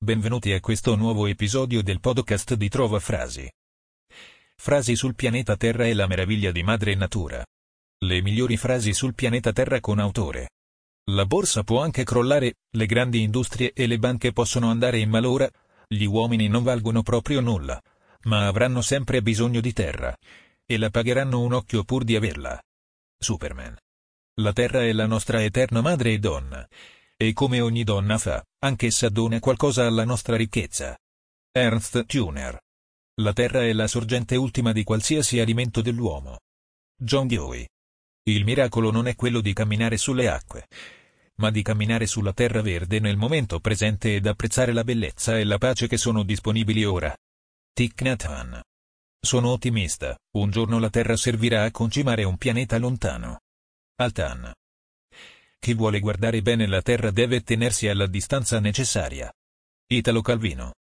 Benvenuti a questo nuovo episodio del podcast di Trova Frasi. Frasi sul pianeta Terra e la meraviglia di madre natura. Le migliori frasi sul pianeta Terra con autore. La borsa può anche crollare, le grandi industrie e le banche possono andare in malora, gli uomini non valgono proprio nulla, ma avranno sempre bisogno di terra. E la pagheranno un occhio pur di averla. Superman. La terra è la nostra eterna madre e donna. E come ogni donna fa, anch'essa dona qualcosa alla nostra ricchezza. Ernst Tuner. La terra è la sorgente ultima di qualsiasi alimento dell'uomo. John Dewey. Il miracolo non è quello di camminare sulle acque, ma di camminare sulla terra verde nel momento presente ed apprezzare la bellezza e la pace che sono disponibili ora. Thich Nhat Hanh. Sono ottimista, un giorno la terra servirà a concimare un pianeta lontano. Altan. Chi vuole guardare bene la terra deve tenersi alla distanza necessaria. Italo Calvino.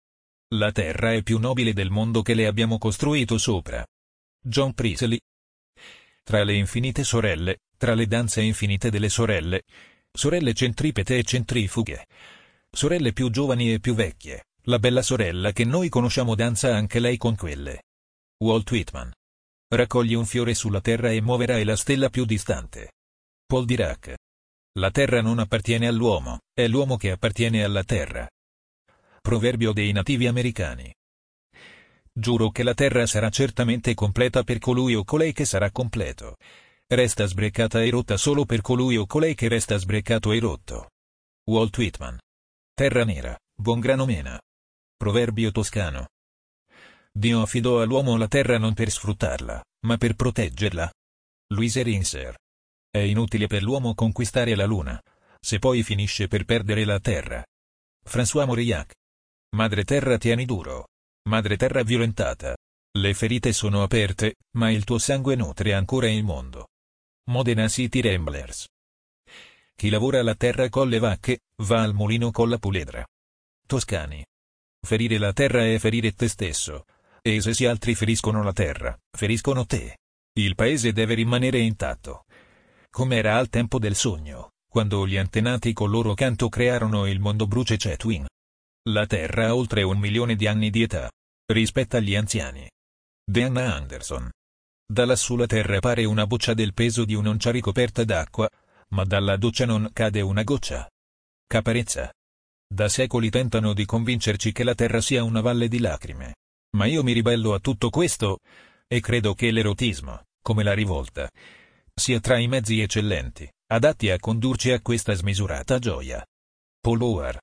La terra è più nobile del mondo che le abbiamo costruito sopra. John Priestley. Tra le infinite sorelle, tra le danze infinite delle sorelle, sorelle centripete e centrifughe, sorelle più giovani e più vecchie, la bella sorella che noi conosciamo danza anche lei con quelle. Walt Whitman. Raccogli un fiore sulla terra e muoverai la stella più distante. Paul Dirac. La terra non appartiene all'uomo, è l'uomo che appartiene alla terra. Proverbio dei nativi americani. Giuro che la terra sarà certamente completa per colui o colei che sarà completo. Resta sbreccata e rotta solo per colui o colei che resta sbreccato e rotto. Walt Whitman. Terra nera, buon grano mena. Proverbio toscano. Dio affidò all'uomo la terra non per sfruttarla, ma per proteggerla. Louise Rinser. È inutile per l'uomo conquistare la luna, se poi finisce per perdere la terra. François Mauriac. Madre terra tieni duro. Madre terra violentata. Le ferite sono aperte, ma il tuo sangue nutre ancora il mondo. Modena City Ramblers. Chi lavora la terra con le vacche, va al mulino con la puledra. Toscani. Ferire la terra è ferire te stesso, e se si altri feriscono la terra, feriscono te. Il paese deve rimanere intatto. Com'era al tempo del sogno, quando gli antenati col loro canto crearono il mondo bruce Chetwin. La terra ha oltre un milione di anni di età. Rispetta gli anziani. Deanna Anderson. Da lassù la terra pare una boccia del peso di un'oncia ricoperta d'acqua, ma dalla doccia non cade una goccia. Caparezza. Da secoli tentano di convincerci che la terra sia una valle di lacrime. Ma io mi ribello a tutto questo, e credo che l'erotismo, come la rivolta, sia tra i mezzi eccellenti, adatti a condurci a questa smisurata gioia. Paul Howard.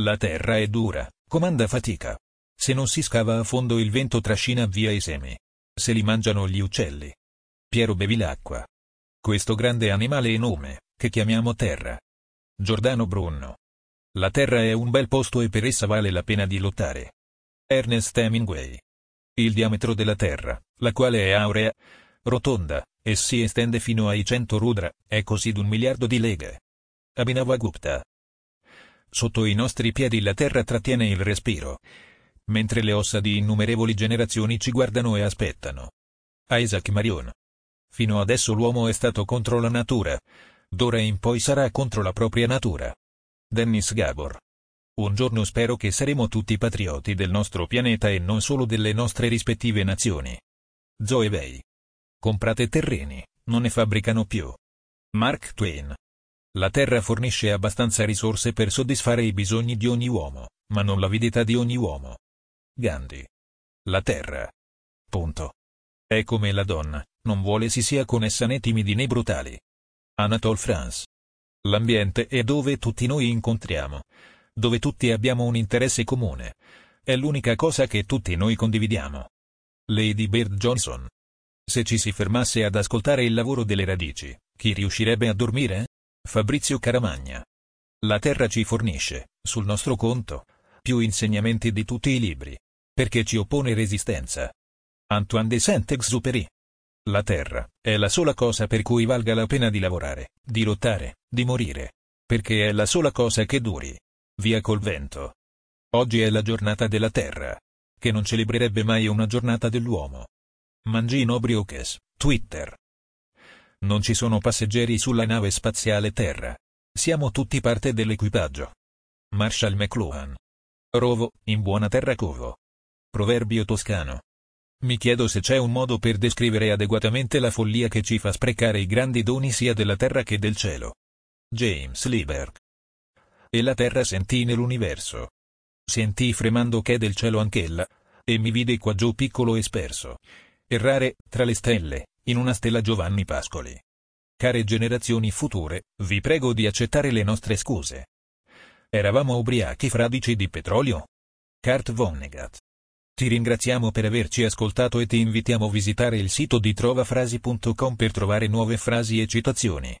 La terra è dura, comanda fatica. Se non si scava a fondo il vento trascina via i semi. Se li mangiano gli uccelli. Piero Bevilacqua. Questo grande animale enorme, che chiamiamo terra. Giordano Brunno. La terra è un bel posto e per essa vale la pena di lottare. Ernest Hemingway. Il diametro della Terra, la quale è aurea, rotonda, e si estende fino ai 100 rudra, è così d'un miliardo di leghe. Abhinavagupta. Sotto i nostri piedi la Terra trattiene il respiro, mentre le ossa di innumerevoli generazioni ci guardano e aspettano. Isaac Marion. Fino adesso l'uomo è stato contro la natura, d'ora in poi sarà contro la propria natura. Dennis Gabor. Un giorno spero che saremo tutti patrioti del nostro pianeta e non solo delle nostre rispettive nazioni. Zoe Bay. Comprate terreni, non ne fabbricano più. Mark Twain. La terra fornisce abbastanza risorse per soddisfare i bisogni di ogni uomo, ma non l'avidità di ogni uomo. Gandhi. La terra. Punto. È come la donna, non vuole si sia con essa né timidi né brutali. Anatole France. L'ambiente è dove tutti noi incontriamo, dove tutti abbiamo un interesse comune. È l'unica cosa che tutti noi condividiamo. Lady Bird Johnson. Se ci si fermasse ad ascoltare il lavoro delle radici, chi riuscirebbe a dormire? Fabrizio Caramagna. La terra ci fornisce, sul nostro conto, più insegnamenti di tutti i libri. Perché ci oppone resistenza. Antoine de Saint-Exupéry. La terra è la sola cosa per cui valga la pena di lavorare, di lottare, di morire. Perché è la sola cosa che duri. Via col vento. Oggi è la giornata della Terra. Che non celebrerebbe mai una giornata dell'uomo. Mangino Briokes, Twitter. Non ci sono passeggeri sulla nave spaziale Terra. Siamo tutti parte dell'equipaggio. Marshall McLuhan. Rovo, in buona terra covo. Proverbio toscano. Mi chiedo se c'è un modo per descrivere adeguatamente la follia che ci fa sprecare i grandi doni sia della terra che del cielo. James Lieberg. E la terra sentì nell'universo. Sentì fremando che del cielo anch'ella, e mi vide qua giù piccolo e sperso. Errare, tra le stelle, in una stella Giovanni Pascoli. Care generazioni future, vi prego di accettare le nostre scuse. Eravamo ubriachi fradici di petrolio? Kurt Vonnegut. Ti ringraziamo per averci ascoltato e ti invitiamo a visitare il sito di trovafrasi.com per trovare nuove frasi e citazioni.